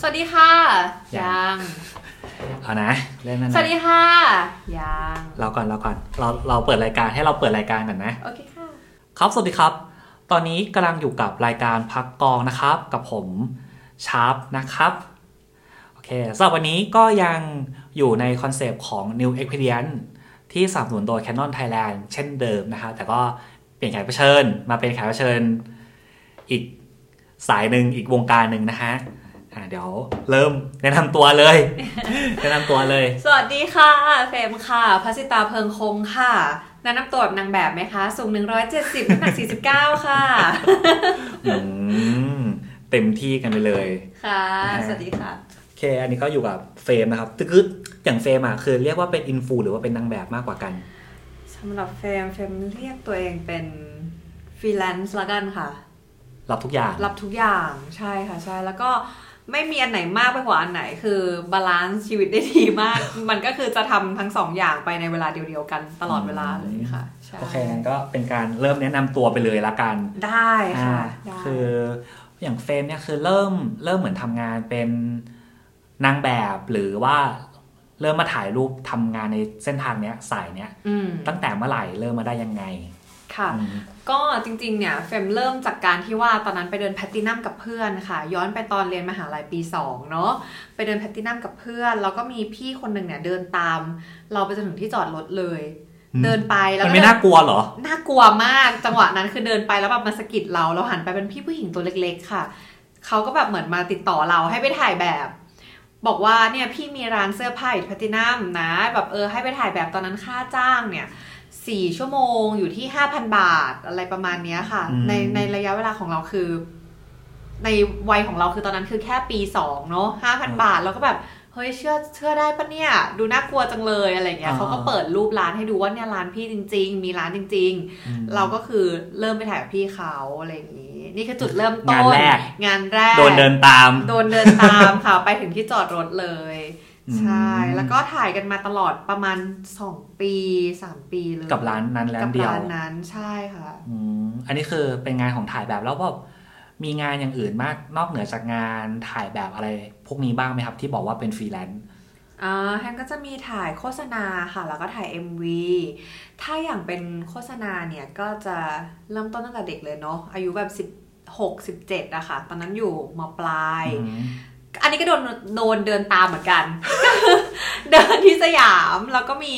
สวัสดีค่ะยัยังเอานะเล่นนั่นสวัสดีค่ะยังเราก่อนเราก่อนเราเราเปิดรายการให้เราเปิดรายการก่อนนะโอเคค่ะครับสวัสดีครับ ตอนนี้กำลังอยู่กับรายการพักกองนะครับ กับผมชาร์ปนะครับโอเคสำหรับวันนี้ก็ยังอยู่ในคอนเซปต์ของ New Experience ที่สนับสนุนโดย Canon Thailand เช่นเดิมนะครับแต่ก็เปลี่ยนแขกรับเชิญมาเป็นแขกรับเชิญอีกสายหนึ่งอีกวงการหนึ่งนะฮะ อ่าเดี๋ยวเริ่มแนะนำตัวเลย แนะนำตัวเลย สวัสดีค่ะเฟรมค่ะพัสิตาเพิงคงค่ะแนะนำตัวแบบนางแบบไหมคะ สูง 170น้ำหนัก 49 ค่ะอืมเต็มที่กันไปเลย ค่ะอ่าสวัสดีค่ะโอเค อันนี้ก็อยู่กับเฟรมนะครับคืออย่างเฟรมอะคือเรียกว่าเป็นอินฟูหรือว่าเป็นนางแบบมากกว่ากันสำหรับเฟรมเฟรมเรียกตัวเองเป็นฟรีแลนซ์ละกันค่ะ รับทุกอย่าง รับทุกอย่าง ใช่ค่ะ ใช่ แล้วก็ ไม่มีอันไหนมากไปกว่าอันไหน คือ balance ชีวิตได้ดีมาก มันก็คือจะทำทั้งสองอย่างไปในเวลาเดียวๆกันตลอดเวลาเลยค่ะใช่โอเคงั้นก็เป็นการเริ่มแนะนำตัวไปเลยละกัน ได้ค่ะอ่าได้คืออย่างเฟมเนี่ยคือเริ่มเริ่มเหมือนทำงานเป็นนางแบบหรือว่าเริ่มมาถ่ายรูปทำงานในเส้นทางเนี้ยสายเนี้ยอืมตั้งแต่เมื่อไหร่เริ่มมาได้ยังไงค่ะอืม ก็จริงๆ เนี่ยเฟมเริ่มจากการที่ว่าตอนนั้นไปเดินแพลตตินัมกับเพื่อนค่ะ ย้อนไปตอนเรียนมหาลัยปี 2 เนาะไปเดินแพลตตินัมกับเพื่อนแล้วก็มีพี่คนหนึ่งเนี่ยเดินตาม เราไปจนถึงที่จอดรถเลยอืมเดินไปแล้วมันก็ไม่น่ากลัวเหรอ น่ากลัวมากจังหวะนั้นคือเดินไปแล้วแบบมาสะกิดเราเราหันไปเป็นพี่ผู้หญิงตัวเล็ก ๆ ค่ะเขาก็แบบเหมือนมาติดต่อเราให้ไปถ่ายแบบบอกว่าเนี่ยพี่มีร้านเสื้อผ้าอยู่แพลตตินัมนะ แบบเออให้ไปถ่ายแบบตอนนั้นค่าจ้างเนี่ย สี่ชั่วโมงอยู่ที่ห้าพันบาทอะไรประมาณเนี้ยค่ะอืมในในระยะเวลาของเราคือ ในวัยของเราคือตอนนั้นคือแค่ปีสองเนาะห้าพันบาทเราก็แบบเฮ้ยเชื่อเชื่อได้ปะเนี่ย ดูน่ากลัวจังเลยอะไรเงี้ยเขาก็เปิดรูปร้านให้ดูว่าเนี่ยร้านพี่จริง ๆ มีร้านจริงๆอืมเราก็คือเริ่มไปถ่ายกับพี่เขาอะไรอย่างนี้ นี่คือจุดเริ่มต้นงานแรกงานแรก โดนเดินตาม โดนเดินตามค่ะ ไปถึงที่จอดรถเลยอืม ใช่ แล้วก็ถ่ายกันมาตลอดประมาณ 2 ปี 3 ปีเลย กับร้านนั้นร้ากันบเดียวร้านนั้นใช่ค่ะอืมอันนี้คือเป็นงานของถ่ายแบบแล้วแบบมีงานอย่างอื่นมากนอกเหนือจากงานถ่ายแบบอะไร พวกนี้บ้างไหมครับที่บอกว่าเป็นฟรีแลนซ์อ่าแฮนก็จะมีถ่ายโฆษณาค่ะ แล้วก็ถ่าย MV ถ้าอย่างเป็นโฆษณาเนี่ยก็จะเริ่มต้นตั้งแต่เด็กเลยเนาะอายุแบบ 16 17อะค่ะ ตอนนั้นอยู่มปลาย อืมอันนี้ก็โดนโดนเดินตามเหมือนกัน เดินที่สยามแล้วก็มี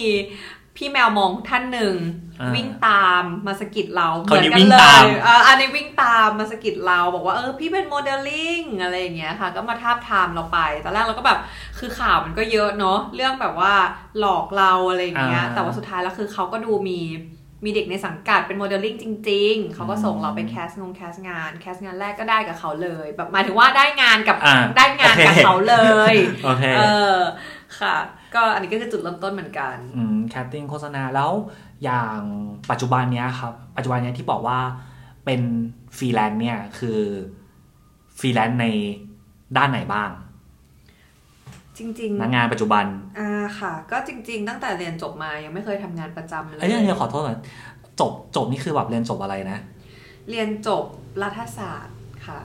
พี่แมวมองท่านหนึ่งอ่าวิ่งตามมาสะกิดเราเขานี่หมือวิ่งกัตามเลยเอออันนี้วิ่งตามมาสะกิดเราบอกว่าเออพี่เป็นโมเดลลิ่งอะไรอย่างเงี้ยค่ะ ก็มาทาบทามเราไปตอนแรกเราก็แบบคือข่าวมันก็เยอะเนาะเรื่องแบบว่าหลอกเราอะไรอย่างเงี้ยอ่าแต่ว่าสุดท้ายแล้วคือเขาก็ดูมี มีเด็กในสังกัดเป็นโมเดลลิ่งจริง ๆ เขาก็ส่งเราไป cast งง cast งาน cast งานแรกก็ได้กับเขาเลย แบบหมายถึงว่าได้งานกับอ่าได้งานกับโอเคเขาเลยโอเคเออค่ะ ก็อันนี้ก็คือจุดเริ่มต้นเหมือนกันอืม casting โฆษณาแล้วอย่างปัจจุบันเนี้ยครับ ปัจจุบันเนี้ยที่บอกว่าเป็นฟรีแลนซ์เนี่ยคือฟรีแลนซ์ในด้านไหนบ้าง จริงนะงานปัจจุบันๆอ่าค่ะ ก็จริง ๆ ตั้งแต่เรียนจบมายังไม่เคยทำงานประจำเลยเอ้ยอันนี้ขอโทษหน่อยจบจบนี่คือแบบเรียนจบอะไรนะ เรียนจบรัฐศาสตร์ค่ะ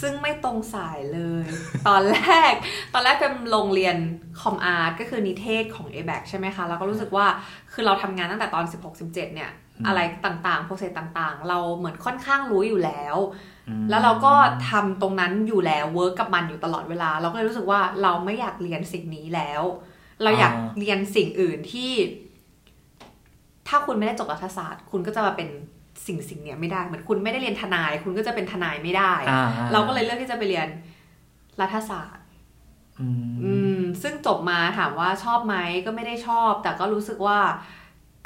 ซึ่งไม่ตรงสายเลย ตอนแรก ตอนแรกเป็นโรงเรียน comm arts ก็คือนิเทศของ a b a c ใช่ไหมคะ แล้วก็รู้สึกว่าคือเราทำงานตั้งแต่ตอน 16-17 เนี่ยอืมอะไรต่างๆ process ต่างๆ เราเหมือนค่อนข้างรู้อยู่แล้วอืม แล้วเราก็ทำตรงนั้นอยู่แล้ว work กับมันอยู่ตลอดเวลา เราก็เลยรู้สึกว่าเราไม่อยากเรียนสิ่งนี้แล้ว เราอยากเรียนสิ่งอื่นที่ ถ้าคุณไม่ได้จบรัฐศาสตร์ คุณก็จะมาเป็นสิ่งสิ่งเนี้ยไม่ได้เหมือนคุณไม่ได้เรียนทนาย คุณก็จะเป็นทนายไม่ได้อ่าเราก็เลยเลือกที่จะไปเรียนรัฐศาสตร์อืมอืมซึ่งจบมาถามว่าชอบไหมก็ไม่ได้ชอบ แต่ก็รู้สึกว่า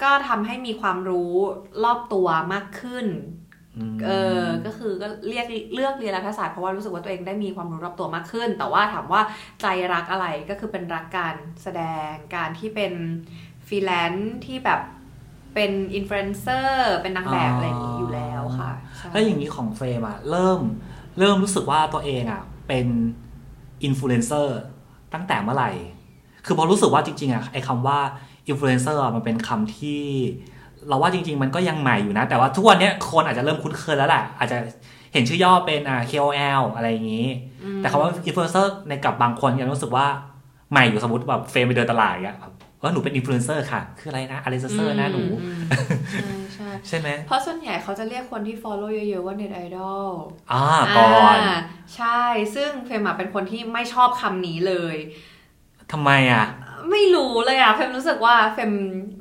ก็ทำให้มีความรู้รอบตัวมากขึ้นม เออก็คือก็เรียกเลือกเรียนรัฐศาสตร์เพราะว่ารู้สึกว่าตัวเองได้มีความรู้รอบตัวมากขึ้น แต่ว่าถามว่าใจรักอะไรก็คือเป็นรักการแสดงการที่เป็นฟรีแลนซ์ที่แบบเป็นอินฟลูเอนเซอร์เป็นนางแบบอะไรอย่างนี้อยู่แล้วค่ะใช่แล้วอย่างนี้ของเฟมอะเริ่มเริ่มรู้สึกว่าตัวเองอะเป็นอินฟลูเอนเซอร์ตั้งแต่เมื่อไหร่ คือพอรู้สึกว่าจริงๆอะไอ้คำว่าอินฟลูเอนเซอร์มันเป็นคำที่ เราว่าจริง ๆ มันก็ยังใหม่อยู่นะ แต่ว่าทุกวันเนี้ยคนอาจจะเริ่มคุ้นเคยแล้วแหละอาจจะเห็นชื่อย่อเป็นอ่า KOL อะไรอย่างนี้อืมแต่คำว่าอินฟลูเอนเซอร์ในกับบางคนยังรู้สึกว่าใหม่อยู่สมมติแบบเฟมไปเดินตลาดอย่างเงี้ยแบบเออหนูเป็นอินฟลูเอนเซอร์ค่ะ คืออะไรนะอะไรเซอร์นะหนูอืมอืมใช่ใช่ใช่ไหมเพราะส่วนใหญ่เขาจะเรียกคนที่ follow เยอะๆว่า net idol อ่าก่อนาใช่ ซึ่งเฟมอะเป็นคนที่ไม่ชอบคำนี้เลยทำไมอะ ไม่รู้เลยอะเฟมรู้สึกว่าเฟม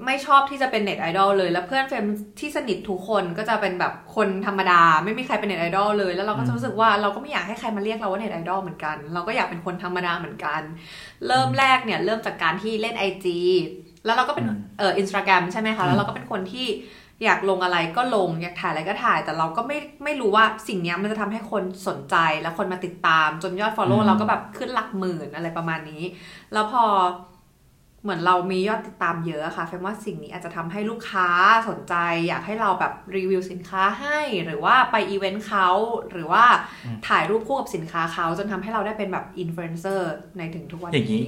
ไม่ชอบที่จะเป็น net idol เลย แล้วเพื่อนเฟมที่สนิททุกคนก็จะเป็นแบบคนธรรมดา ไม่มีใครเป็น net idol เลย แล้วเราก็จะรู้สึกว่าเราก็ไม่อยากให้ใครมาเรียกเราว่า net idol เหมือนกัน เราก็อยากเป็นคนธรรมดาเหมือนกัน เริ่มแรกเนี่ยเริ่มจากการที่เล่น IG แล้วเราก็เป็นอืมเอออินสตาแกรมใช่ไหมคะ แล้วเราก็เป็นคนที่อยากลงอะไรก็ลงอยากถ่ายอะไรก็ถ่าย แต่เราก็ไม่ไม่รู้ว่าสิ่งเนี้ยมันจะทำให้คนสนใจและคนมาติดตาม จนยอด follow เราก็แบบขึ้นหลักหมื่นอะไรประมาณนี้ แล้วพอ เหมือนเรามียอดติดตามเยอะอะค่ะเฟมว่าสิ่งนี้อาจจะทำให้ลูกค้าสนใจ อยากให้เราแบบรีวิวสินค้าให้หรือว่าไปอีเวนต์เขาหรือว่าอืมถ่ายรูปคู่กับสินค้าเขาจนทำให้เราได้เป็นแบบอินฟลูเอนเซอร์ในถึงทุกวันอย่างนี้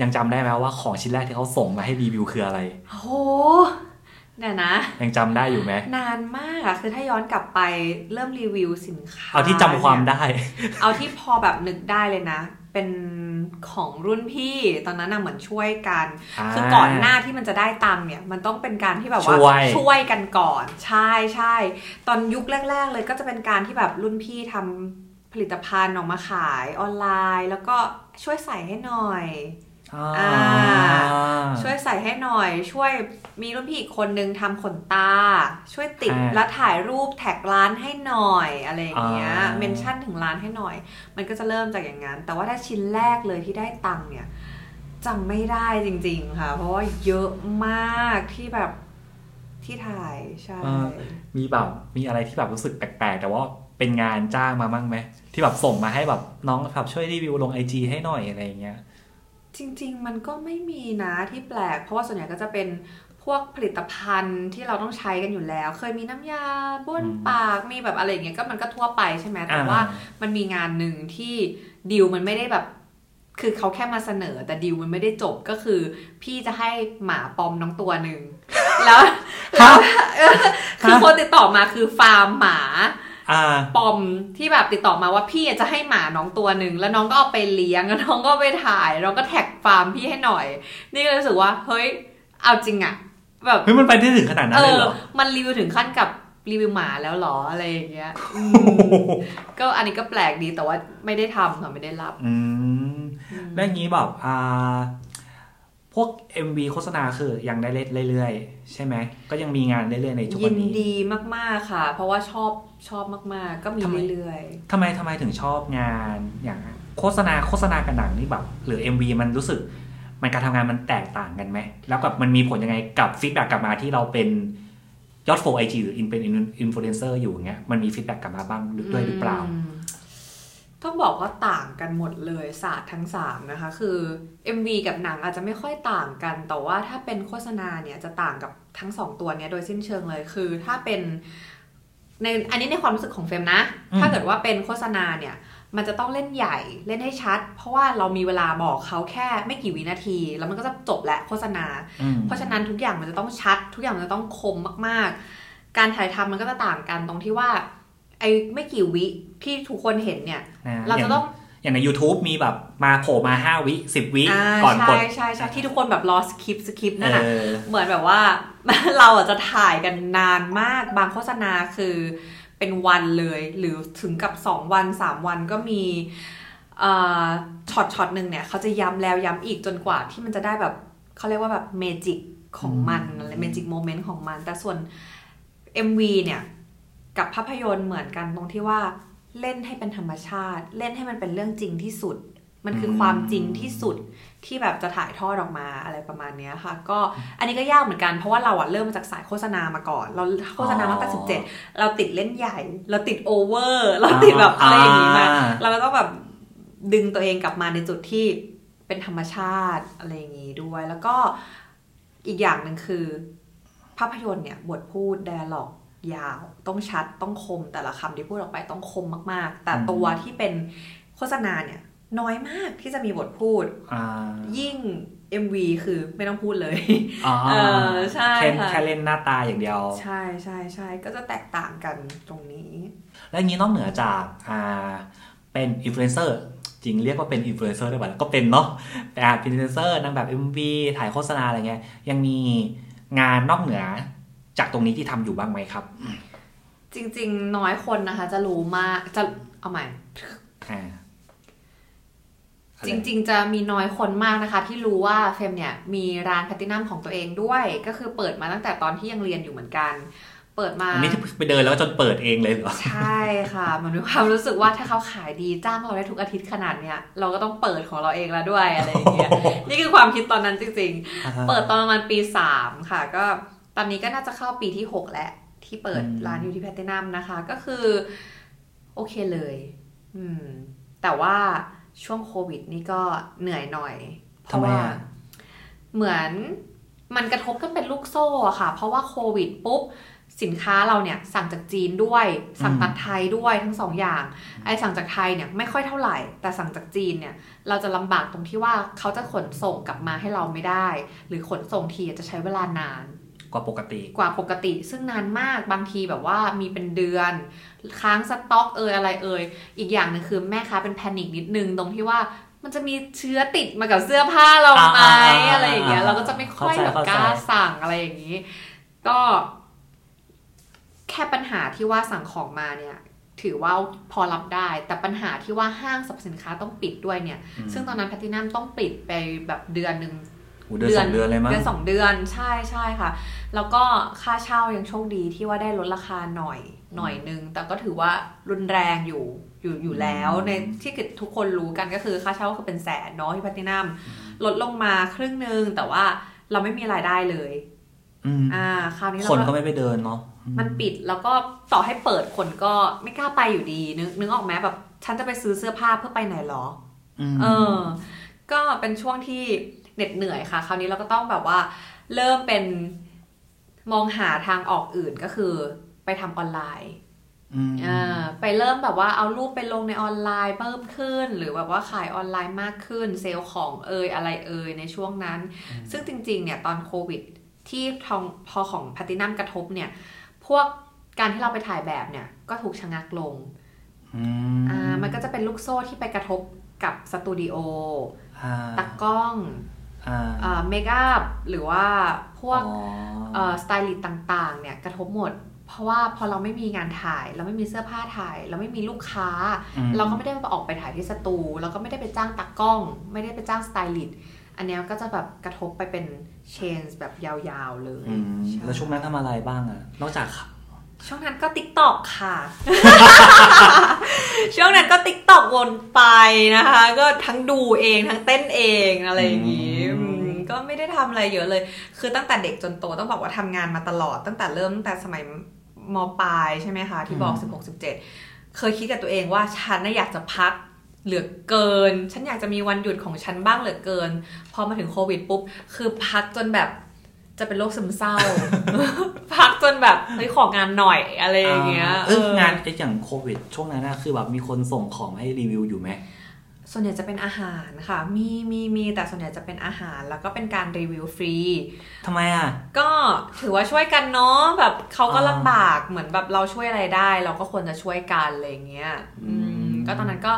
ยังจำได้ไหมว่าของชิ้นแรกที่เขาส่งมาให้รีวิวคืออะไร โอ้โห เนี่ยนะ ยังจำได้อยู่ไหมนานมากอะคือถ้าย้อนกลับไปเริ่มรีวิวสินค้า เอาที่จำความเนี่ยได้ เอาที่พอแบบนึกได้เลยนะ เป็นของรุ่นพี่ตอนนั้นน่ะเหมือนช่วยกัน คือก่อนหน้าที่มันจะได้ตังค์เนี่ย มันต้องเป็นการที่แบบว่าช่วยช่วยกันก่อน ใช่ใช่ตอนยุคแรก ๆ เลยก็จะเป็นการที่แบบรุ่นพี่ทำผลิตภัณฑ์ออกมาขายออนไลน์ แล้วก็ช่วยใส่ให้หน่อยอ่าอ่า ช่วยใส่ให้หน่อย ช่วยมีรุ่นพี่อีกคนนึงทำขนตา ช่วยติดอ่าแล้วถ่ายรูปแท็กร้านให้หน่อยอะไรอย่างเงี้ยอ่าเมนชั่นถึงร้านให้หน่อย มันก็จะเริ่มจากอย่างนั้น แต่ว่าถ้าชิ้นแรกเลยที่ได้ตังค์เนี่ยจำไม่ได้จริง ๆ ค่ะ เพราะว่าเยอะมากที่แบบที่ถ่ายใช่มีแบบมีอะไรที่แบบรู้สึกแปลกๆ แต่ว่าเป็นงานจ้างมาบ้างไหมที่แบบส่งมาให้แบบน้องแบบช่วยรีวิวลงไอจให้หน่อยอะไรอย่างเงี้ย จริง ๆ มันก็ไม่มีนะที่แปลก เพราะว่าส่วนใหญ่ก็จะเป็นพวกผลิตภัณฑ์ที่เราต้องใช้กันอยู่แล้ว เคยมีน้ำยาบ้วนอืมปากมีแบบอะไรอย่างเงี้ยก็มันก็ทั่วไปใช่ไหมแต่อ่าว่ามันมีงานหนึ่งที่ดีลมันไม่ได้แบบ คือเขาแค่มาเสนอ แต่ดีลมันไม่ได้จบก็คือ พี่จะให้หมาปอมน้องตัวหนึ่งแล้วแล้วเออคือคนติดต่อมาคือฟาร์มหมาอ่า ปอมที่แบบติดต่อมาว่าพี่จะให้หมาน้องตัวหนึ่งแล้วน้องก็เอาไปเลี้ยงแล้วน้องก็ไปถ่ายน้องก็แท็กฟาร์มพี่ให้หน่อย นี่ก็เลยรู้สึกว่าเฮ้ยเอาจริงอะแบบเฮ้ยมันไปได้ถึงขนาดนั้นเอเลยอเหรอมันรีวิวถึงขั้นกับรีวิวหมาแล้วเหรออะไรอย่างเงี้ยอืมก็อันนี้ก็แปลกดีแต่ว่าไม่ได้ทำค่ะไม่ได้รับ อืมแล้วอย่างนี้แบบอ่า พวก MV โฆษณาคือยังได้เล่นเรื่อยๆ ใช่ไหม ก็ยังมีงานเรื่อยๆในทุกยิวันนนี้ดีมากๆค่ะ เพราะว่าชอบชอบมากๆ ก็มีทำไมเรื่อยทำไมทำไมถึงชอบงานอย่างโฆษณาโฆษณากับหนังนี่แบบหรือ MV มันรู้สึก มันการทำงานมันแตกต่างกันไหม แล้วกับมันมีผลยังไงกับ feedback กลับมาที่เราเป็นยอด follow IG หรือเป็นอินฟลูเอนเซอร์อยู่อย่างเงี้ยมันมี feedback กลับมาบ้างหรือๆด้วยหรือเปล่าม ต้องบอกว่าต่างกันหมดเลยศาสตร์ทั้งสามนะคะ คือ MV กับหนังอาจจะไม่ค่อยต่างกัน แต่ว่าถ้าเป็นโฆษณาเนี่ยจะต่างกับทั้งสองตัวเนี้ยโดยสิ้นเชิงเลยคือถ้าเป็นในอันนี้ในความรู้สึกของเฟรมนะอืมถ้าเกิดว่าเป็นโฆษณาเนี่ย มันจะต้องเล่นใหญ่เล่นให้ชัด เพราะว่าเรามีเวลาบอกเขาแค่ไม่กี่วินาที แล้วมันก็จะจบและโฆษณาอืมเพราะฉะนั้นทุกอย่างมันจะต้องชัด ทุกอย่างมันจะต้องคมมากๆ การถ่ายทำมันก็จะต่างกันตรงที่ว่าไอ้ไม่กี่วิ ที่ทุกคนเห็นเนี่ยนะเราจะต้องอย่างใน YouTube มีแบบมาโผล่มา 5 วิ 10 วิอ่าก่อนกใช่ดใช่ใช่ที่ทุกคนแบบรอ skip skip นั่นเอน่ะอเหมือนแบบว่าเราอะจะถ่ายกันนานมากบางโฆษณาคือเป็นวันเลย หรือถึงกับ 2 วัน 3 วันก็มีเอ่อ shot shot หนึ่งเนี่ยเขาจะย้ำแล้วย้ำอีกจนกว่าที่มันจะได้แบบเขาเรียกว่าแบบ magic ของมันอะไร magic moment ของมัน แต่ส่วน MV เนี่ย กับภาพยนตร์เหมือนกันตรงที่ว่า เล่นให้เป็นธรรมชาติ เล่นให้มันเป็นเรื่องจริงที่สุด มันคืออมความจริงที่สุดที่แบบจะถ่ายทอดออกมาอะไรประมาณเนี้ยค่ะ ก็อันนี้ก็ยากเหมือนกันเพราะว่าเราอะเริ่มมาจากสายโฆษณามาก่อน เราโฆษณามาตั้งแต่สิบเจ็ดเราติดเล่นใหญ่ เราติดโอเวอร์เราติดแบบอะไรอย่างงี้มาอ่าเราก็ต้องแบบดึงตัวเองกลับมาในจุดที่เป็นธรรมชาติอะไรอย่างงี้ด้วย แล้วก็อีกอย่างหนึ่งคือ ภาพยนตร์เนี่ยบทพูด d ด a l ล็อก ยาว ต้องชัดต้องคมแต่ละคำที่พูดออกไปต้องคมมากๆ แต่อืมตัวที่เป็นโฆษณาเนี่ยน้อยมากที่จะมีบทพูดอ่ายิ่ง MV คือไม่ต้องพูดเลยอ๋อเออใช่แค่ค่ะแค่เล่นหน้าตาอย่างเดียว ใช่ใช่ใช่ก็จะแตกต่างกันตรงนี้ แล้วอย่างนี้นอกเหนือจากอ่าเป็นอินฟลูเอนเซอร์จริงเรียกว่าเป็นอินฟลูเอนเซอร์ได้ไหมก็เป็นเนาะแต่อ่าเป็นอินฟลูเอนเซอร์นางแบบ MV ถ่ายโฆษณาอะไรเงี้ยยังมีงานนอกเหนือ จากตรงนี้ที่ทำอยู่บ้างไหมครับ จริง ๆ น้อยคนนะคะ จะรู้มากจะเอาใหม่อ่าจริง ๆ จะมีน้อยคนมากนะคะ ที่รู้ว่าเฟมเนี่ยมีร้านแพลตตินัมของตัวเองด้วย ก็คือเปิดมาตั้งแต่ตอนที่ยังเรียนอยู่เหมือนกัน เปิดมาอันนี้ที่ไปเดินแล้วจนเปิดเองเลยเหรอใช่ค่ะมันมีความรู้สึกว่าถ้าเขาขายดีจ้างเราได้ทุกอาทิตย์ขนาดเนี้ยเราก็ต้องเปิดของเราเองแล้วด้วยอะไรอย่างเงี้ยนี่คือความคิดตอนนั้นจริง ๆ เปิดตอนประมาณปีสามค่ะ ก็ ตอนนี้ก็น่าจะเข้าปีที่หกแล้ว ที่เปิดอืมร้านอยู่ที่แพลตตินัมนะคะ ก็คือ โอเคเลย อืม แต่ว่าช่วงโควิดนี่ก็เหนื่อยหน่อย เพทำราะไมว่าอะเหมือนมันกระทบกันเป็นลูกโซ่อะค่ะ เพราะว่าโควิดปุ๊บสินค้าเราเนี่ยสั่งจากจีนด้วย สั่งตัดไทยด้วยทั้งสองอย่าง ไอ้สั่งจากไทยเนี่ยไม่ค่อยเท่าไหร่ แต่สั่งจากจีนเนี่ย เราจะลำบากตรงที่ว่าเขาจะขนส่งกลับมาให้เราไม่ได้ หรือขนส่งทีจะใช้เวลานานก ว่าปกติ กว่าปกติ ซึ่งนานมากบางทีแบบว่ามีเป็นเดือน ค้างสต็อกเอยอะไรเอยอีกอย่างหนึงคือแม่ค้าเป็นแพนิคนิดนึงตรงที่ว่ามันจะมีเชื้อติดมากับเสื้อผ้าเราไหมอ่าอ่าอ่าอะไรอย่างเงี้ยอ่าเราก็จะไม่ค่อยแบบเข้าใจกล้าสั่งอะไรอย่างนี้ ก็ แค่ปัญหาที่ว่าสั่งของมาเนี่ย ถือว่าพอรับได้ แต่ปัญหาที่ว่าห้างสรรพสินค้าต้องปิดด้วยเนี่ย ซึ่งตอนนั้นแพลตตินัมต้องปิดไปแบบเดือนหนึ่งโอ้ เดือนสองเดือนเลยมั้งเดือนสองเดือนใช่ใช่ค่ะ แล้วก็ค่าเช่ายังโชคดีที่ว่าได้ลดราคาหน่อยหน่อยนึง แต่ก็ถือว่ารุนแรงอยู่อยู่อยู่แล้วอืมในที่ทุกคนรู้กันก็คือค่าเช่าก็คือเป็นแสนเนาะที่แพลตตินัมลดลงมาครึ่งนึง แต่ว่าเราไม่มีรายได้เลยอืมอ่า คราวนี้คนเราก็ไม่ไปเดินเนาะมันปิดแล้วก็ต่อให้เปิดคนก็ไม่กล้าไปอยู่ดีนึกนึกออกไหมแบบฉันจะไปซื้อเสื้อผ้าเพื่อไปไหนหรอมเออ ก็เป็นช่วงที่ เหน็ดเหนื่อยค่ะ คราวนี้เราก็ต้องแบบว่าเริ่มเป็นมองหาทางออกอื่นก็คือไปทำออนไลน์มอ่าไปเริ่มแบบว่าเอารูปไปลงในออนไลน์เพิ่มขึ้น หรือแบบว่าขายออนไลน์มากขึ้น เซลล์ของเอยอะไรเอยในช่วงนั้น ซึ่งจริงๆเนี่ยตอนโควิดที่ทองพอของแพลตตินัมกระทบเนี่ย พวกการที่เราไปถ่ายแบบเนี่ย ก็ถูกชะงักลงอือ่ามันก็จะเป็นลูกโซ่ที่ไปกระทบกับสตูดิโออ่าตากล้องอ่า makeup หรือว่าพวกอ๋อสไตลิสต์ต่างๆเนี่ยกระทบหมด เพราะว่าพอเราไม่มีงานถ่าย เราไม่มีเสื้อผ้าถ่าย เราไม่มีลูกค้าอืมเราก็ไม่ได้ออกไปถ่ายที่สตูเราก็ไม่ได้ไปจ้างตากล้อง ไม่ได้ไปจ้างสไตลิสต์อันเนี้ยก็จะแบบกระทบไปเป็น chain แบบยาวๆเลยอืมใช่แล้วช่วงนั้นทำอะไรบ้างอะนอกจาก ช่วงนั้นก็ TikTok ค่ะ ช่วงนั้นก็ TikTok วนไปนะคะ ก็ทั้งดูเองทั้งเต้นเองอะไรอย่างนี้อืมอืมก็ไม่ได้ทำอะไรเยอะเลย คือตั้งแต่เด็กจนโตต้องบอกว่าทำงานมาตลอดตั้งแต่เริ่มตั้งแต่สมัยมปลายใช่ไหมคะ ที่บอก 16 17 เคยคิดกับตัวเองว่าฉันน่ะอยากจะพักเหลือเกิน ฉันอยากจะมีวันหยุดของฉันบ้างเหลือเกิน พอมาถึงโควิดปุ๊บ คือพักจนแบบ จะเป็นโรคซึมเศร้า พักจนแบบเฮ้ยของานหน่อยอะไรอย่างเงี้ยเออเอองานไอ้อย่างโควิด ช่วงนั้นนะคือแบบมีคนส่งของมาให้รีวิวอยู่ไหมส่วนใหญ่จะเป็นอาหารค่ะ มีมีมีแต่ส่วนใหญ่จะเป็นอาหารแล้วก็เป็นการรีวิวฟรีทำไมอะ ก็ถือว่าช่วยกันเนาะแบบเขาก็อ่าลำบากเหมือนแบบเราช่วยอะไรได้ เราก็ควรจะช่วยกันอะไรอย่างเงี้ยอืมอืมก็ตอนนั้นก็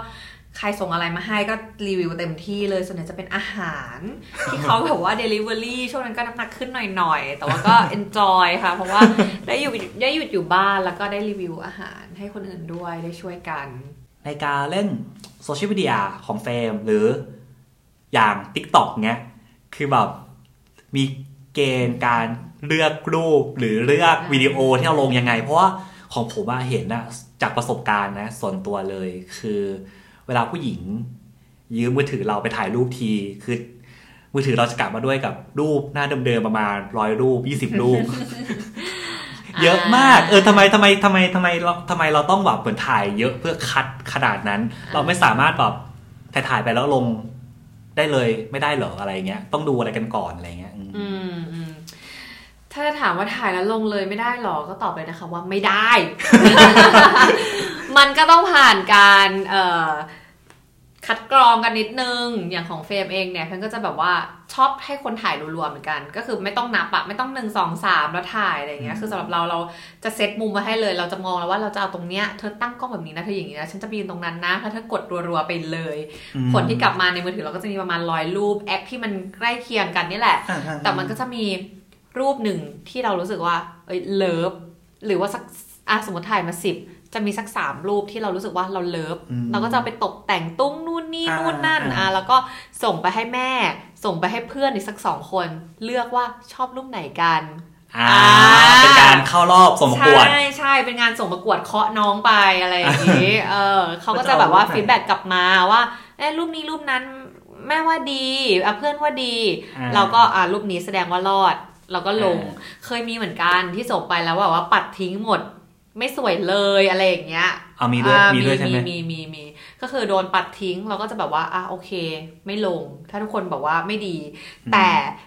ใครส่งอะไรมาให้ก็รีวิวเต็มที่เลย ส่วนใหญ่จะเป็นอาหาร ที่เขาแบบว่า Delivery ช่วงนั้นก็น้ำหนักขึ้นหน่อยๆ แต่ว่าก็ enjoy ค่ะ เพราะว่าได้อยู่ได้หยุดอยู่บ้านแล้วก็ได้รีวิวอาหารให้คนอื่นด้วยได้ช่วยกัน ในการเล่นโซเชียลมีเดียของเฟรมหรืออย่าง TikTok เงี้ย คือแบบมีเกณฑ์การเลือกรูปหรือเลือกวิดีโอที่เราลงยังไง เพราะว่าของผมอะเห็นนะจากประสบการณ์นะส่วนตัวเลยคือ เวลาผู้หญิง ยืมมือถือเราไปถ่ายรูปทีคือมือถือเราจะกลับมาด้วยกับรูปหน้าเดิมๆประมาณร้อยรูปยี่สิบรูป เยอะมาก เออทำไมทำไมทำไมทำไมเราทำไมเราต้องแบบเหมือนถ่ายเยอะเพื่อคัดขนาดนั้น เราไม่สามารถแบบถ่ายถ่ายไปแล้วลงได้เลยไม่ได้เหรออะไรเงี้ย ต้องดูอะไรกันก่อนอะไรเงี้ย อืมอืมอืมถ้าจะถามว่าถ่ายแล้วลงเลยไม่ได้หรอ ก็ตอบเลยนะคะว่าไม่ได้ มันก็ต้องผ่านการ เอ่อ คัดกรองกันนิดนึง อย่างของเฟรมเองเนี่ยเฟรมก็จะแบบว่าชอบให้คนถ่ายรัวๆเหมือนกัน ก็คือไม่ต้องนับอะไม่ต้องหนึ่งสองสามแล้วถ่ายอะไรอย่างเงี้ย คือสำหรับเราเราจะเซตมุมมาให้เลย เราจะมองแล้วว่าเราจะเอาตรงเนี้ยเธอตั้งกล้องแบบนี้นะเธออย่างนี้นะฉันจะไปยืนตรงนั้นนะถ้าเธอกดรัวๆไปเลยอืมผลที่กลับมาในมือถือเราก็จะมีประมาณร้อยรูปแอคที่มันใกล้เคียงกันนี่แหละอ่าอ่าแต่มันก็จะมีรูปหนึ่งที่เรารู้สึกว่า เอ้ยเลิฟหรือว่าสักอะสมมติถ่ายมาสิบ จะมีสักสามรูปที่เรารู้สึกว่าเราเลิฟอืมเราก็จะเอาไปตกแต่งตุ้งนู่นนี่อ่านู่นนั่นอ่าอะแล้วก็ส่งไปให้แม่ ส่งไปให้เพื่อนอีกสักสองคน เลือกว่าชอบรูปไหนกันอ่าอ่าเป็นการเข้ารอบส่งประกวด ใช่ใช่เป็นงานส่งประกวดเคาะน้องไปอะไรอย่างนี้เออเขาก็จะแบบว่าว่าจะเอารูปไหนฟีดแบ็กกลับมาว่าเอ้รูปนี้รูปนั้นแม่ว่าดีอะเพื่อนว่าดีอ่าเราก็อ่ารูปนี้แสดงว่ารอดเราก็ลงอ่าเคยมีเหมือนกันที่ส่งไปแล้วว่าว่าปัดทิ้งหมด ไม่สวยเลยอะไรอย่างเงี้ยเอามีด้วยอ่ามีด้วยใช่ไหมมีมีมีก็คือโดนปัดทิ้งเราก็จะแบบว่าอะโอเค ไม่ลง ถ้าทุกคนบอกว่าไม่ดี แต่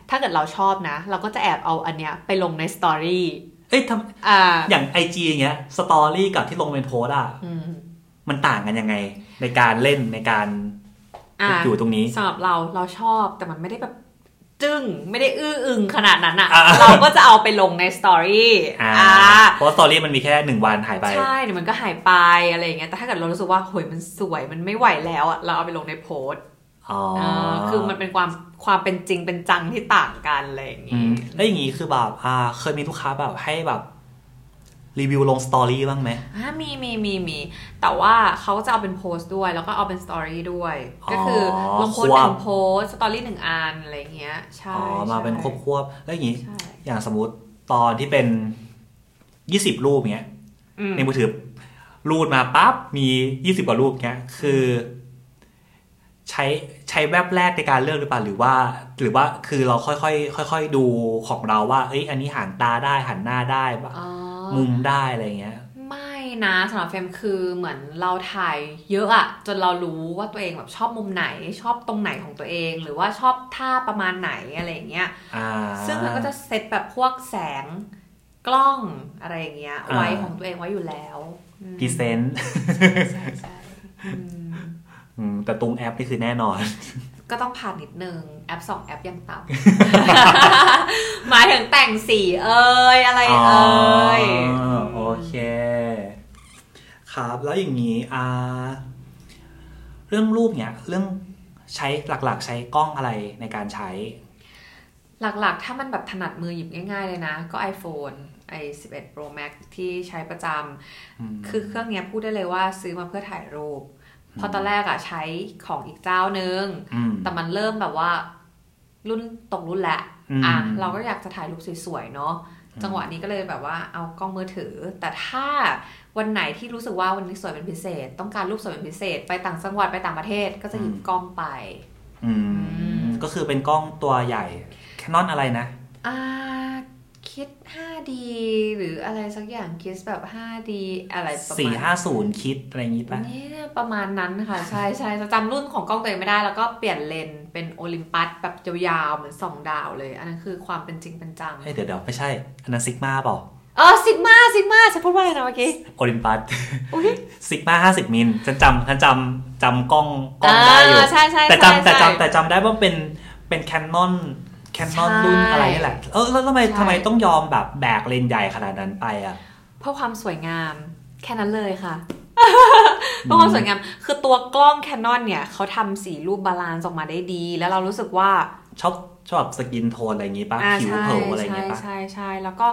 ถ้าเกิดเราชอบนะ เราก็จะแอบเอาอันเนี้ยไปลงใน storyเอ้ยทอ่าำอย่างไอจีอย่างเงี้ยสตอรี่กับที่ลงเป็นโพสต์อะอืมมันต่างกันยังไง ในการเล่นในการอ่าอยู่ตรงนี้สำหรับเราเราชอบแต่มันไม่ได้แบบ จึ้งไม่ได้อื้ออึงขนาดนั้นอะอ่าเราก็จะเอาไปลงในสตอรี่อ่าอ่าเพราะสตอรี่มันมีแค่หนึ่งวันหายไป ใช่เดี๋ยวมันก็หายไปอะไรอย่างเงี้ยแต่ถ้าเกิดเรารู้สึกว่าเฮ้ยมันสวยมันไม่ไหวแล้วอะเราเอาไปลงในโพสต์อ๋อเออคือมันเป็นความความเป็นจริงเป็นจังที่ต่างกันอะไรอย่างอืงี้มแล้วอย่างงี้คือแบบอ่าเคยมีลูกค้าแบบให้แบบ รีวิวลง story บ้างไหมอ่ามีมีมีมี แต่ว่าเขาก็จะเอาเป็นโพสต์ด้วย แล้วก็เอาเป็น story ด้วยอ๋อก็คือลงโพสต์ควบหนึ่งโพสต์ story หนึ่งอันอะไรอย่างเงี้ย ใช่ อ๋อ มาเป็นใช่ควบควบๆแล้วอย่างงี้ใช่อย่างสมมติตอนที่เป็นยี่สิบรูปเงี้ยอืมในมือถือรูดมาปั๊บมียี่สิบกว่ารูปเงี้ย คือ ใช้ใช้แวบแรกในการเลือกหรือเปล่าหรือว่า หรือว่าคือเราค่อยๆค่อยๆดูของเราว่า เอ้ย อันนี้หันตาได้หันหน้าได้แบบอ๋อ มุมได้อะไรเงี้ย ไม่นะสำหรับเฟรมคือเหมือนเราถ่ายเยอะอะจนเรารู้ว่าตัวเองแบบชอบมุมไหนชอบตรงไหนของตัวเอง หรือว่าชอบท่าประมาณไหนอะไรอย่างเงี้ยอ่าซึ่งมันก็จะเซตแบบพวกแสงกล้องอะไรอย่างเงี้ยอ่าไว้ของตัวเองไว้อยู่แล้วอืมพรีเซนต์ใช่ใช่อืมอืมแต่ตรงแอปนี่คือแน่นอน ก็ต้องผ่านนิดนึงแอปสองแอปยังต่ำหมายถึงแต่งสีเอ่ยอะไรเอ่ยอ๋อโอเค ครับแล้วอย่างนี้อ่าเรื่องรูปเนี่ยเรื่องใช้หลักๆ ใช้กล้องอะไรในการใช้ หลักๆ ถ้ามันแบบถนัดมือหยิบง่าย ๆ เลยนะ ก็ iPhone i 11 Pro Max ที่ใช้ประจอืมำคือเครื่องเนี้ยพูดได้เลยว่าซื้อมาเพื่อถ่ายรูปเพราะตอนแรกอะใช้ของอีกเจ้านึงอืมแต่มันเริ่มแบบว่า รุ่นตกรุ่นแหละอืมอะเราก็อยากจะถ่ายรูปสวยๆเนาะจังหวะนี้ก็เลยแบบว่าเอากล้องมือถือ แต่ถ้าวันไหนที่รู้สึกว่าวันนี้สวยเป็นพิเศษ ต้องการรูปสวยเป็นพิเศษ ไปต่างจังหวัดไปต่างประเทศก็จะหยิบกล้องไป อืมก็คือเป็นกล้องตัวใหญ่ Canon อะไรนะอ่า คิด 5D หรืออะไรสักอย่างคิดแบบ 5D อะไรประมาณ450คิดอะไรอย่างนี้ปะนี่ประมาณนั้นค่ะ ใช่ใช่จะจำรุ่นของกล้องตัวเองไม่ได้ แล้วก็เปลี่ยนเลนส์เป็นโอลิมปัสแบบยาวๆเหมือนสองดาวเลย อันนั้นคือความเป็นจริงเป็นจังเฮ้ยเดี๋ยวเดี๋ยวไม่ใช่ อันนั้นซิกมาเปล่าเออซิกมาซิกมาฉันพูดว่าอะไรนะเมื่อกี้โอลิมปัสอุ๊ยซิกมาห้าสิบมิลฉันจำฉันจำจำกล้องกล้องได้อยู่าใช่ใช่แต่ใช่จำแต่ใช่จำแต่จำได้ว่าเป็นเป็น Canon Canon ใช่รุ่นอะไรนี่แหละ เออแล้วทำไมใช่ทำไมต้องยอมแบบแบกเลนส์ใหญ่ขนาดนั้นไปอะ เพื่อความสวยงามแค่นั้นเลยค่ะเพื่อความสวยงามคือตัวกล้อง Canon เนี่ยเขาทำสีรูป balance ออกมาได้ดี แล้วเรารู้สึกว่าชอบ ชอบแบบ skin tone อะไรอย่างงี้ปะอ่าผิวใช่เผลอะไรอย่างใช่งี้ปะใช่ใช่แล้วก็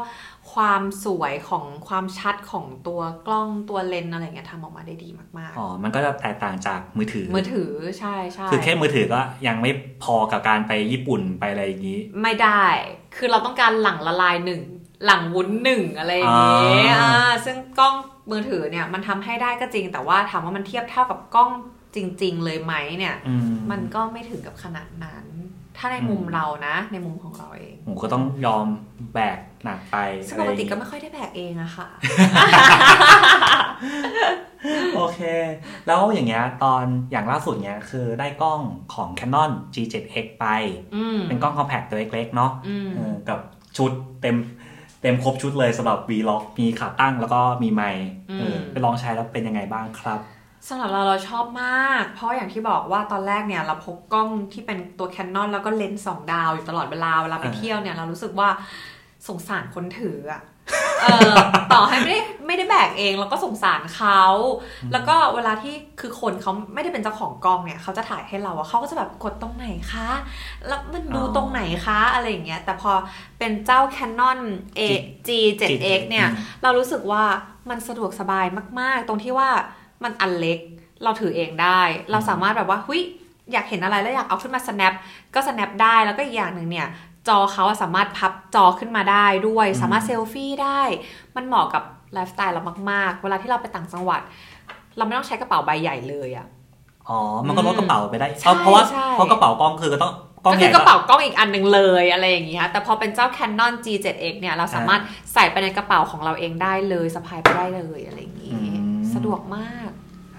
ความสวยของความชัดของตัวกล้องตัวเลนส์อะไรเงี้ยทำออกมาได้ดีมากอ๋อ มันก็จะแตกต่างจากมือถือๆมือถือใช่ใช่คือแค่มือถือก็ยังไม่พอกับการไปญี่ปุ่นไปอะไรอย่างงี้ ไม่ได้ คือเราต้องการหลังละลายหนึ่งหลังวุ้นหนึ่งอะไรอย่างเงี้ยอ่าอ่าซึ่งกล้องมือถือเนี่ยมันทำให้ได้ก็จริง แต่ว่าถามว่ามันเทียบเท่ากับกล้องจริง ๆ เลยไหมเนี่ยอืมมันก็ไม่ถึงกับขนาดนั้น ถ้าในมุมอืมเรานะ ในมุมของเราเองผมก็ต้องยอมแบกหนักไปซึ่งอะปไรกอย่างติงี้ก็ไม่ค่อยได้แบกเองอะค่ะ โอเค แล้วอย่างเงี้ยตอนอย่างล่าสุดเนี้ยคือได้กล้องของ Canon G7X ไปอืมเป็นกล้องคอมแพคตัวเล็กๆเนาะอืมเออกับชุดเต็มเต็มครบชุดเลยสำหรับ Vlog มีขาตั้งแล้วก็มีไมค์เออไปลองใช้แล้วเป็นยังไงบ้างครับ สำหรับเราเราชอบมาก เพราะอย่างที่บอกว่าตอนแรกเนี่ยเราพกกล้องที่เป็นตัวแคนนอนแล้วก็เลนส์สองดาวอยู่ตลอดเวลาเวลาไปอ่าเที่ยวเนี่ยเรารู้สึกว่าสงสารคนถืออะเออต่อให้ไม่ได้ไม่ได้แบกเองเราก็สงสารเขา แล้วก็เวลาที่คือคนเขาไม่ได้เป็นเจ้าของกล้องเนี่ยเขาจะถ่ายให้เราอะเขาก็จะแบบกดตรงไหนคะ แล้วมันดูตรงไหนคะอะไรอย่างเงี้ย แต่พอเป็นเจ้า Canon A G 7 X เนี่ย เรารู้สึกว่ามันสะดวกสบายมาก ๆ ตรงที่ว่า มันอันเล็ก เราถือเองได้ เราสามารถแบบว่าหุยอยากเห็นอะไรแล้วอยากเอาขึ้นมา snap ก็ snap ได้แล้วก็อีกอย่างหนึ่งเนี่ยจอเขาอะสามารถพับจอขึ้นมาได้ด้วยอืมสามารถเซลฟี่ได้ มันเหมาะกับไลฟ์สไตล์เรามาก ๆ เวลาที่เราไปต่างจังหวัด เราไม่ต้องใช้กระเป๋าใบใหญ่เลยอะอ๋อ มันก็ลดกระเป๋าไปได้ใช่เพราะเพราะว่าใช่เพราะกระเป๋ากล้องคือก็ต้องกล้องก็ใหคืญ่อกระเป๋ากล้องอีกอันหนึ่งเลยอะไรอย่างเงี้ยแต่พอเป็นเจ้า Canon G7X เนี่ยเราสามารถใส่ไปในกระเป๋าของเราเองได้เลยสะพายไปได้เลยอะไรอย่างงี้ สะดวกมาก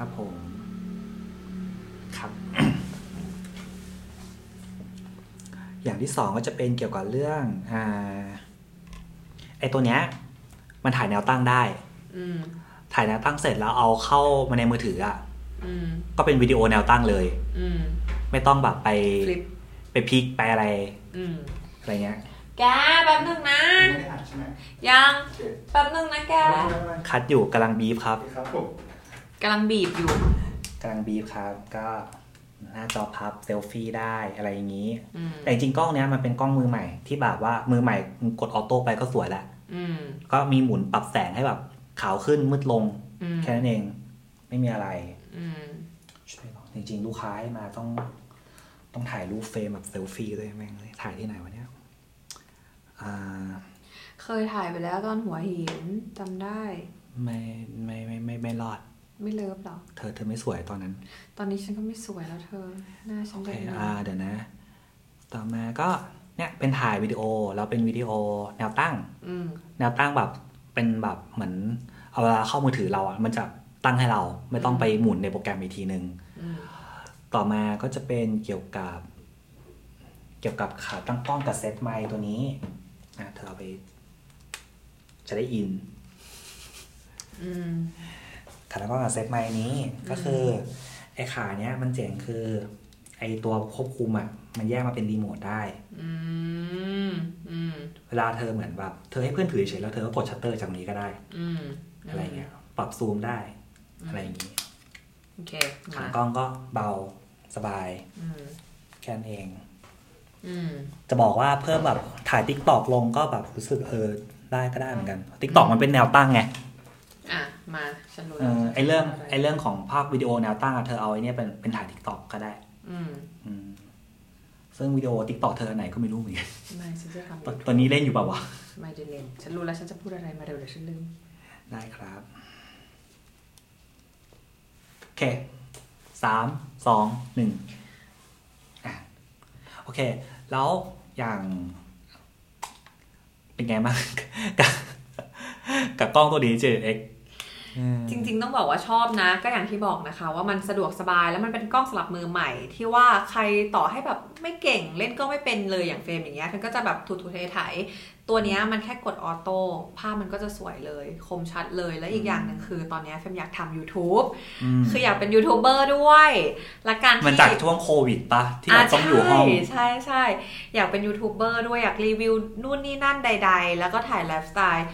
ครับผม ครับ อย่างที่สองก็จะเป็นเกี่ยวกับเรื่องอ่าไอตัวเนี้ย มันถ่ายแนวตั้งได้ อืมถ่ายแนวตั้งเสร็จแล้วเอาเข้ามาในมือถืออะอืมก็เป็นวิดีโอแนวตั้งเลย อืมไม่ต้องแบบไปฟลิปไปพลิกไปอะไร อืมอะไรเงี้ย แกแป๊บนึงนะไม่ได้อัดใช่ไหมยังโอเคแป๊บนึงนะแกไม่ไม่ไม่คัดอยู่กำลังบีฟครับครับผม กำลังบีบอยู่กำลังบีฟครับก็หน้าจอพับเซลฟี่ได้อะไรอย่างนี้อืมแต่จริงๆกล้องเนี้ยมันเป็นกล้องมือใหม่ที่แบบว่ามือใหม่กดออโต้ไปก็สวยแล้วอืมก็มีหมุนปรับแสงให้แบบขาวขึ้นมืดลงอืมแค่นั้นเอง ไม่มีอะไรอืมจริง ๆ ลูกค้าให้มาต้อง ต้องถ่ายรูปเฟรมแบบเซลฟี่ด้วยแม่งเลยถ่ายที่ไหนวะเนี่ยอ่าเคยถ่ายไปแล้วตอนหัวหินจำได้ ไม่ไม่ไม่ไม่ไม่รอด ไม่เลิฟหรอ เธอเธอไม่สวยตอนนั้น ตอนนี้ฉันก็ไม่สวยแล้วเธอ หน้าฉันโอก็เคดีอ่าเดี๋ยวนะ ต่อมาก็เนี่ยเป็นถ่ายวิดีโอแล้วเป็นวิดีโอแนวตั้งอืมแนวตั้งแบบเป็นแบบเหมือนเอาเวลาเข้ามือถือเราอะมันจะตั้งให้เราไม่ต้องไปหมุนในโปรแกรมอีกทีหนึ่งอืมต่อมาก็จะเป็นเกี่ยวกับ เกี่ยวกับขาตั้งกล้องกับเซตไมค์ตัวนี้อะเธอเอาไป จะได้อิน อืมขาตั้งกล้องกับเซตไมค์นี้ก็คือไอ้ขาเนี้ยมันเจ๋งคือไอ้ตัวควบคุมอะ มันแยกมาเป็นรีโมทได้อืมอืมเวลาเธอเหมือนแบบเธอให้เพื่อนถือเฉยแล้วเธอก็กดชัตเตอร์จากนี้ก็ได้อืมอะไรเงี้ย ปรับซูมได้ อะไรอย่างงี้โอเคขามากล้องก็เบาสบายอืมแค่นั้นเองอืมจะบอกว่าเพิ่มแบบถ่าย TikTok ลงก็แบบรู้สึกเออได้ก็ได้เหมือนกัน TikTok มันเป็นแนวตั้งไงอะ มาฉันรู้เอแล้วอไอเรื่องไอเรื่องของภาพวิดีโอแนวตั้งอะเธอเอาไอเนี้ยเป็นเป็นถ่าย TikTok ก็ได้อืมอืมซึ่งวิดีโอ TikTok เธออันไหนก็ไม่รู้เหมือนกันไม่ฉันจะทำตอนตอนนี้เล่นอยู่เปล่าวะไม่ได้เล่นฉันรู้แล้วฉันจะพูดอะไรมาเดี๋ยวเดี๋ยวฉันลืมได้ครับโอเคสามสองหนึ่งอะโอเค แล้วอย่างเป็นไงบ้างกับกับกล้องตัวนี้ JX จริง ๆ ต้องบอกว่าชอบนะ ก็อย่างที่บอกนะคะ ว่ามันสะดวกสบายแล้วมันเป็นกล้องสำหรับมือใหม่ ที่ว่าใครต่อให้แบบไม่เก่งเล่นก็ไม่เป็นเลยอย่างเฟรมอย่างเงี้ยมันก็จะแบบถูๆไถๆตัวเนี้ยมันแค่กดออโต้ภาพมันก็จะสวยเลย คมชัดเลยและอีกอย่างหนึ่งคือตอนเนี้ยเฟรมอยากทำ YouTube อืมคืออยากเป็นยูทูบเบอร์ด้วยและการที่มันจากช่วงโควิดปะที่เราต้องอยู่ห้อง ใช่ใช่ใช่อยากเป็นยูทูบเบอร์ด้วยอยากรีวิวนู่นนี่นั่นใด ๆ แล้วก็ถ่ายไลฟ์สไตล์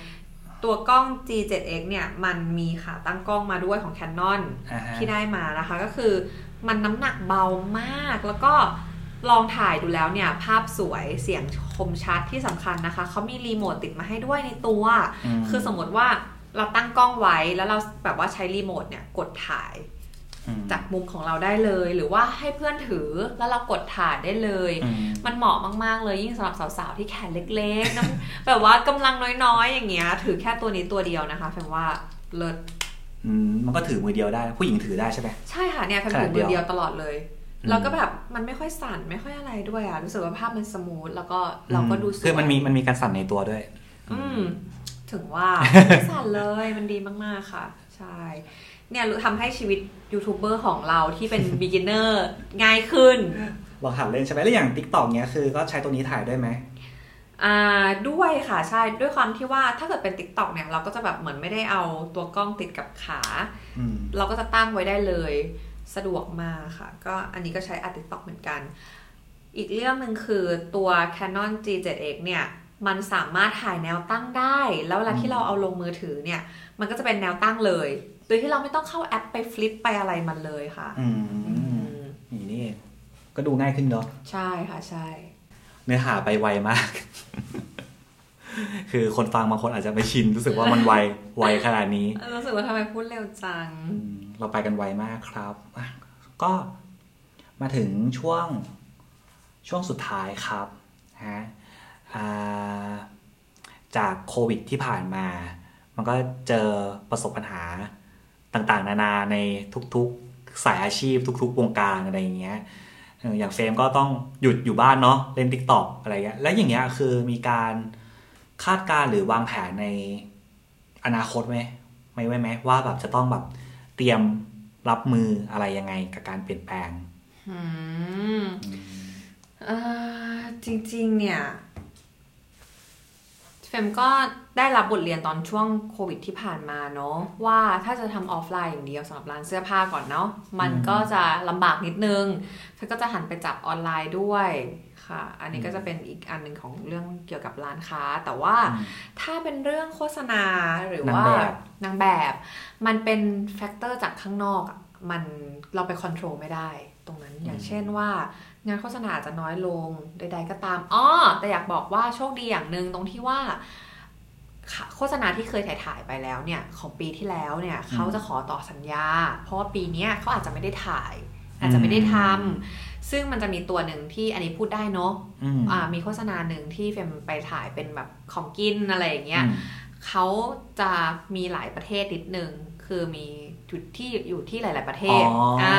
ตัวกล้อง G7X เนี่ยมันมีขาตั้งกล้องมาด้วยของ Canon อ่าฮะที่ได้มานะคะ ก็คือมันน้ำหนักเบามากแล้วก็ลองถ่ายดูแล้วเนี่ย ภาพสวยเสียงคมชัดที่สำคัญนะคะ เขามีรีโมทติดมาให้ด้วยในตัวมคือสมมติว่าเราตั้งกล้องไว้แล้วเราแบบว่าใช้รีโมทเนี่ยกดถ่ายอืม จากมุมของเราได้เลย หรือว่าให้เพื่อนถือแล้วเรากดถ่ายได้เลยอืมมันเหมาะมากๆเลยยิ่งสำหรับสาวๆที่แขนเล็กๆน้ำแบบว่ากำลังน้อยๆ อย่างเงี้ย ถือแค่ตัวนี้ตัวเดียวนะคะแฟนว่าเลิศอืมมันก็ถือมือเดียวได้ ผู้หญิงถือได้ใช่ไหมใช่ค่ะเนี่ยแฟนขนาถืดอเดีมืยวอเดียวตลอดเลยอืมแล้วก็แบบมันไม่ค่อยสั่นไม่ค่อยอะไรด้วยอะรู้สึกว่าภาพมันสมูทแล้วก็เราก็ดูสวยคือมันมีมันมีการสั่นในตัวด้วย อืม ถึงว่าไม่สั่นเลยมันดีมากๆค่ะ ใช่ เนี่ยทำให้ชีวิตยูทูบเบอร์ของเราที่เป็น beginner ง่ายขึ้น ลองหัดเล่นใช่ไหมแล้วอย่าง t ิ k t o k เนี้ยคือก็ใช้ตัวนี้ถ่ายด้วยไหมอ่าด้วยค่ะใช่ด้วยความที่ว่าถ้าเกิดเป็น t ิ k t o k เนี่ยเราก็จะแบบเหมือนไม่ได้เอาตัวกล้องติดกับขาอืมเราก็จะตั้งไว้ได้เลย สะดวกมากค่ะ ก็อันนี้ก็ใช้อัด TikTok เหมือนกัน อีกเรื่องหนึ่งคือตัว Canon G7X เนี่ยมันสามารถถ่ายแนวตั้งได้ แล้วเวลาที่เราเอาลงมือถือเนี่ย มันก็จะเป็นแนวตั้งเลย โดยที่เราไม่ต้องเข้าแอปไปฟลิปไปอะไรมันเลยค่ะ อืมอืมนี่นี่เองก็ดูง่ายขึ้นเนาะใช่ค่ะใช่ เนื้อหาไปไวมาก คือคนฟังบางคนอาจจะไม่ชิน รู้สึกว่ามันไวไวขนาดนี้รู้สึกว่าทำไมพูดเร็วจังอืมเราไปกันไวมากครับอะก็มาถึงช่วงช่วงสุดท้ายครับฮะอ่าจากโควิดที่ผ่านมา มันก็เจอประสบปัญหา ต่างๆ นานาในทุกๆสายอาชีพ ทุก ๆ วงการอะไรอย่างเงี้ยอย่างเฟรมก็ต้องหยุดอยู่บ้านเนาะเล่นติ๊กต็อกอะไรเงี้ยแล้วอย่างเงี้ยคือมีการคาดการ์หรือวางแผนในอนาคตไหมไม่ไว้ไหมว่าแบบจะต้องแบบเตรียมรับมืออะไรยังไงกับการเปลี่ยนแปลงอืมอ่อจริง ๆ เนี่ยเฟมก็ ได้รับบทเรียนตอนช่วงโควิดที่ผ่านมาเนาะว่าถ้าจะทำออฟไลน์อย่างเดียวสำหรับร้านเสื้อผ้าก่อนเนาะมันอืมก็จะลำบากนิดนึงเฟมก็จะหันไปจับออนไลน์ด้วยค่ะ อันนี้ก็จะเป็นอีกอันหนึ่งของเรื่องเกี่ยวกับร้านค้า แต่ว่าอืมถ้าเป็นเรื่องโฆษณาหรือนาว่างแบบนางแบบ มันเป็น factor จากข้างนอกอะมันเราไป control ไม่ได้ ตรงนั้นอย่างเช่นว่างานโฆษณาอาจจะน้อยลงใด ๆ ก็ตามอ้อแต่อยากบอกว่าโชคดีอย่างหนึ่งตรงที่ว่าค่ะ โฆษณาที่เคยถ่ายถ่ายๆไปแล้วเนี่ยของปีที่แล้วเนี่ยเขาจะขอต่อสัญญา เพราะว่าปีเนี้ยเขาอาจจะไม่ได้ถ่าย อาจจะไม่ได้ทำซึ่งมันจะมีตัวหนึ่งที่อันนี้พูดได้เนาะอืมอ่ามีโฆษณาหนึ่งที่เฟมไปถ่ายเป็นแบบของกินอะไรอย่างเงี้ยอืมเขาจะมีหลายประเทศนิดนึงคือมีจุดที่อยู่ที่หลาย ๆประเทอ๋ศอออ่า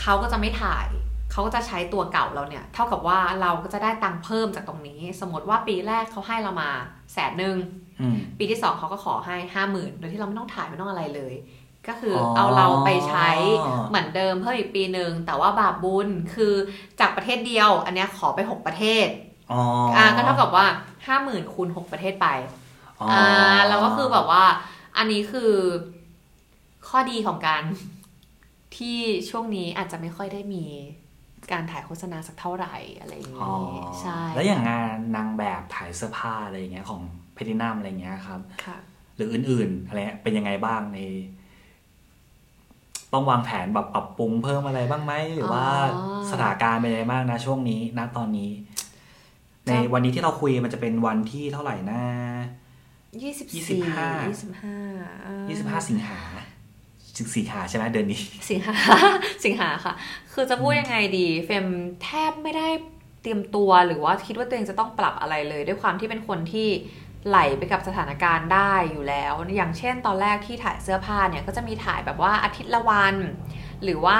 เขาก็จะไม่ถ่ายเขาก็จะใช้ตัวเก่าเราเนี่ย เท่ากับว่าเราก็จะได้ตังค์เพิ่มจากตรงนี้ สมมติว่าปีแรกเขาให้เรามาแสนหนึ่งอืม ปีที่สองเขาก็ขอให้ห้าหมื่นโดยที่เราไม่ต้องถ่ายไม่ต้องอะไรเลย ก็คือออเอาเราไปใช้เหมือนเดิมเพิ่มอีกปีหนึ่งแต่ว่าบาปบุญคือจากประเทศเดียว อันเนี้ยขอไปหกประเทศอ๋ออ่าก็เท่ากับว่าห้าหมื่นคูณหกประเทศไปอ๋ออ่าแล้วก็คือแบบว่า อันนี้คือข้อดีของการที่ช่วงนี้อาจจะไม่ค่อยได้มีการถ่ายโฆษณาสักเท่าไหร่อะไรอย่างอ๋อนี้ใช่แล้วอย่างงานนางแบบถ่ายเสื้อผ้าอะไรอย่างเงี้ยของเพดินัมอะไรอย่างเงี้ยครับค่ะหรืออื่นๆอะไรเงี้ยเป็นยังไงบ้างใน ต้องวางแผนแบบปรับปรุงเพิ่มอะไรบ้างไหมหรือว่าอ๋อสถานการณ์เป็นยังไงบ้างนะช่วงนี้ณตอนนี้ ในจะวันนี้ที่เราคุยมันจะเป็นวันที่เท่าไหร่นะยี่สิบยี่สิสี่บห้ายี่สิบห้าอ่ายี่สิบห้าสิงหาสิงสิงหาใช่ไหมเดือนนี้ สิงหาสิงหาค่ะ คือจะพูดยังไงดี เฟมแทบไม่ได้เตรียมตัวหรือว่าคิดว่าตัวเองจะต้องปรับอะไรเลย ด้วยความที่เป็นคนที่ ไหลไปกับสถานการณ์ได้อยู่แล้ว อย่างเช่น ตอนแรกที่ถ่ายเสื้อผ้าเนี่ยก็จะมีถ่ายแบบว่าอาทิตย์ละวัน หรือว่า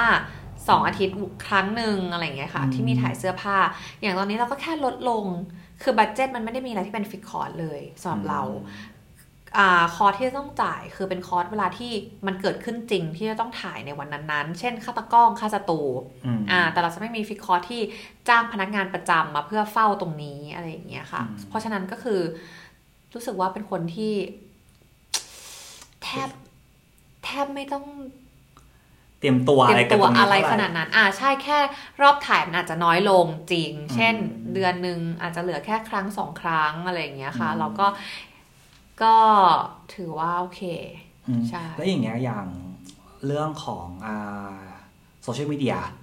สองอาทิตย์ครั้งหนึ่งอะไรอย่างเงี้ยค่ะอืมที่มีถ่ายเสื้อผ้า อย่างตอนนี้เราก็แค่ลดลง คือ budget มันไม่ได้มีอะไรที่เป็น fixed cost เลยสำหรับเราอ่าคอร์สที่จะต้องจ่ายคือเป็นคอร์สเวลาที่มันเกิดขึ้นจริงที่จะต้องถ่ายในวันนั้นๆ เช่น ค่าตะกล้องค่าสตูอืมอ่าแต่เราจะไม่มีฟิกคอร์สที่จ้างพนักงานประจำมาเพื่อเฝ้าตรงนี้อะไรอย่างเงี้ยค่ะอืมเพราะฉะนั้นก็คือ รู้สึกว่าเป็นคนที่แทบแทบไม่ต้องเตรียมตัวเตอะไรรียมกับตัวตรงนี้อะไรเท่าขไหนาร่ดนั้น อ่าใช่แค่รอบถ่ายมันอาจจะน้อยลงจริง เช่นอืมเดือนหนึ่งอาจจะเหลือแค่ครั้งสองครั้งอะไรอย่างเงี้ยค่ะอืมเราก็ก็ถือว่าโอเคอืมใช่แล้วอย่างเงี้ยอย่างเรื่องของอ่าโซเชียลมีเดียอืม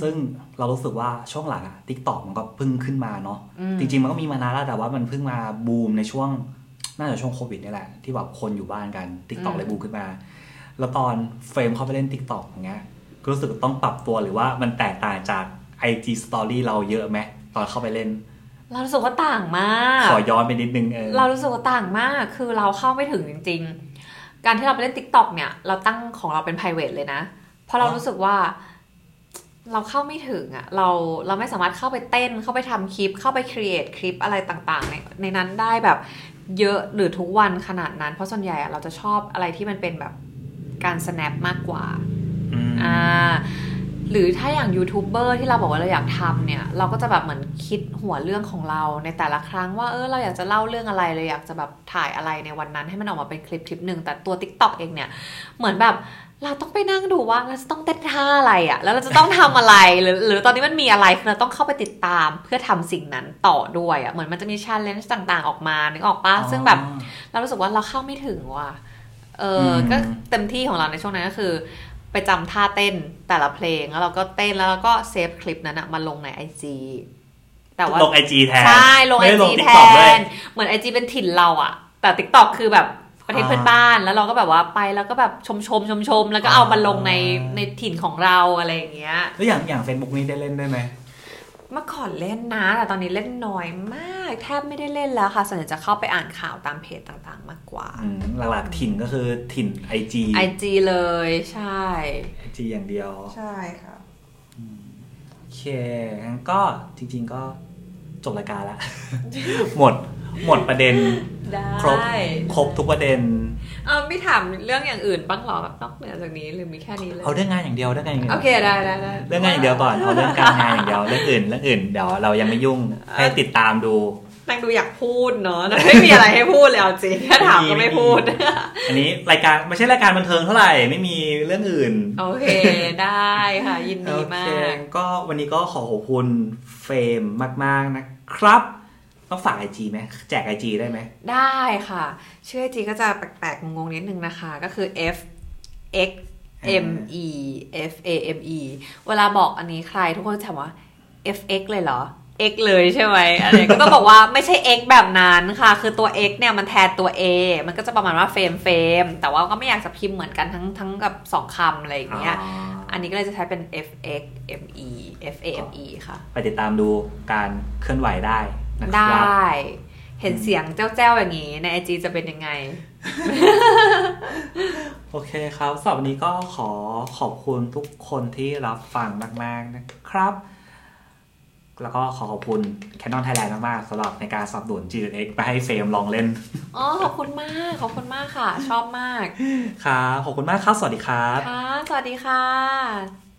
ซึ่งเรารู้สึกว่าช่วงหลังอะ TikTok มันก็เพิ่งขึ้นมาเนาะอืมจริง ๆ มันก็มีมานานแล้วแต่ว่ามันเพิ่งมาบูมในช่วงน่าจะช่วงโควิดนี่แหละ ที่แบบคนอยู่บ้านกัน TikTok เลยบูมขึ้นมา แล้วตอนเฟมเข้าไปเล่น TikTok อย่างเงี้ยก็รู้สึกต้องปรับตัวหรือว่ามันแตกต่างจาก IG Story เราเยอะไหมตอนเข้าไปเล่น เรารู้สึกว่าต่างมาก ขอย้อนไปนิดนึงเออเรารู้สึกว่าต่างมากคือเราเข้าไม่ถึงจริง ๆ การที่เราไปเล่น t ิ k t o k เนี่ยเราตั้งของเราเป็น p r i v a t เลยนะ เพราะเรารู้สึกว่า เราเข้าไม่ถึงอะเราเราไม่สามารถเข้าไปเต้นเข้าไปทำคลิป เข้าไปครีเอทคลิปอะไรต่างๆในในนั้นได้แบบเยอะหรือทุกวันขนาดนั้น เพราะส่วนใหญ่อะเราจะชอบอะไรที่มันเป็นแบบการ snap มากกว่าอืมอ่า หรือถ้าอย่างยูทูบเบอร์ที่เราบอกว่าเราอยากทำเนี่ย เราก็จะแบบเหมือนคิดหัวเรื่องของเราในแต่ละครั้งว่าเออเราอยากจะเล่าเรื่องอะไรเราอยากจะแบบถ่ายอะไรในวันนั้น ให้มันออกมาเป็นคลิปคลิปหนึ่งแต่ตัว TikTok เองเนี่ยเหมือนแบบ เราต้องไปนั่งดูว่าเราจะต้องเต้นท่าอะไรอะแล้วเราจะต้องทำอะไรหรือหรือตอนนี้มันมีอะไรคือเราต้องเข้าไปติดตามเพื่อทำสิ่งนั้นต่อด้วยอะเหมือนมันจะมี challenge ต่างๆออกมานึกออกปะซึ่งแบบ เรารู้สึกว่าเราเข้าไม่ถึงว่ะเอออมก็เต็มที่ของเราในช่วงนั้นก็คือ ไปจำท่าเต้นแต่ละเพลงแล้วเราก็เต้นแล้วเราก็ save คลิปนั้นอะมาลงในไอจีแต่ว่าลงไอจีแทนใช่ลงไอไม่ได้จีแท TikTok ด้วยนเหมือนไอจีเป็นถิ่นเราอะแต่ TikTok คือแบบ ประเทศอ่าเพื่อนบ้านแล้วเราก็แบบว่าไปแล้วก็แบบชมชมชมชมแล้วก็เอามาลงในอ่าในถิ่นของเราอะไรอย่างเงี้ยแล้วอย่างอย่างเฟซบุ๊กนี้ได้เล่นด้วยไหมเมื่อก่อนเล่นนะแต่ตอนนี้เล่นน้อยมาก แทบไม่ได้เล่นแล้วค่ะส่วนใหญ่จะเข้าไปอ่านข่าวตามเพจต่างๆ มากกว่าอืมหลักๆถิ่นก็คือถิ่นไอจีไอจีเลยใช่ไอจีอย่างเดียวใช่ค่ะโอเคงั้นก็จริง ๆ ก็จบรายการแล้วหมด หมดประเด็นได้ครบครบทุกประเด็นเออไม่ถามเรื่องอย่างอื่นบ้างเหรอแบบนอกเหนือจากนี้หรือมีแค่นี้เลยเอาเรื่องงานอย่างเดียวเรื่องงานอย่างเดียวโอเคได้ได้ได้เรื่องงานอย่างเดียวก่อนเอาเรื่องการงานอย่างเดียวเรื่องอื่นเรื่องอื่นเดี๋ยวเรายังไม่ยุ่งให้ติดตามดูนางดูอยากพูดเนาะนางไม่มีอะไรให้พูดเลยเอาจริงถ้าถามก็ไม่พูด อันนี้รายการไม่ใช่รายการบันเทิงเท่าไหร่ไม่มีเรื่องอื่น โอเคได้ค่ะยินดีโอมาเคกก็วันนี้ก็ขอขอบคุณเฟรมมาก ๆนะครับ ต้องฝากไอจีไหมแจกไอจีได้ไหม ได้ค่ะ ชื่อจีก็จะแปลกๆ งงๆ นิดนึงนะคะ ก็คือ F X M E F A M E เวลาบอกอันนี้ใครทุกคนจะถามว่า F X เลยเหรอ X เลยใช่ไหมอะไรก็ต้องบอกว่าไม่ใช่ X แบบนั้นค่ะ คือตัว X เนี่ยมันแทนตัว A มันก็จะประมาณว่าเฟรมเฟรมแต่ว่าก็ไม่อยากจะพิมพ์เหมือนกันทั้งทั้งกับสองคำอะไรอย่างเงี้ยอันนี้ก็เลยจะใช้เป็น F X M E F A M E ค่ะ ไปติดตามดูการเคลื่อนไหวได้นะค ไดรับ้เห็นเสียงเจ้าๆอย่างนี้ในไอจีจะเป็นยังไง โอเคครับสำหรับวันนี้ก็ขอขอบคุณทุกคนที่รับฟังมาก ๆ นะครับ แล้วก็ขอขอบคุณ Canon Thailand มาก ๆสำหรับในการสนับสนุน GX ไปให้เฟรมลองเล่น อ๋อ ขอบคุณมาก ขอบคุณมากค่ะ ชอบมากครับขอบคุณมากครับ สวัสดีครับ ค่ะ สวัสดีค่ะ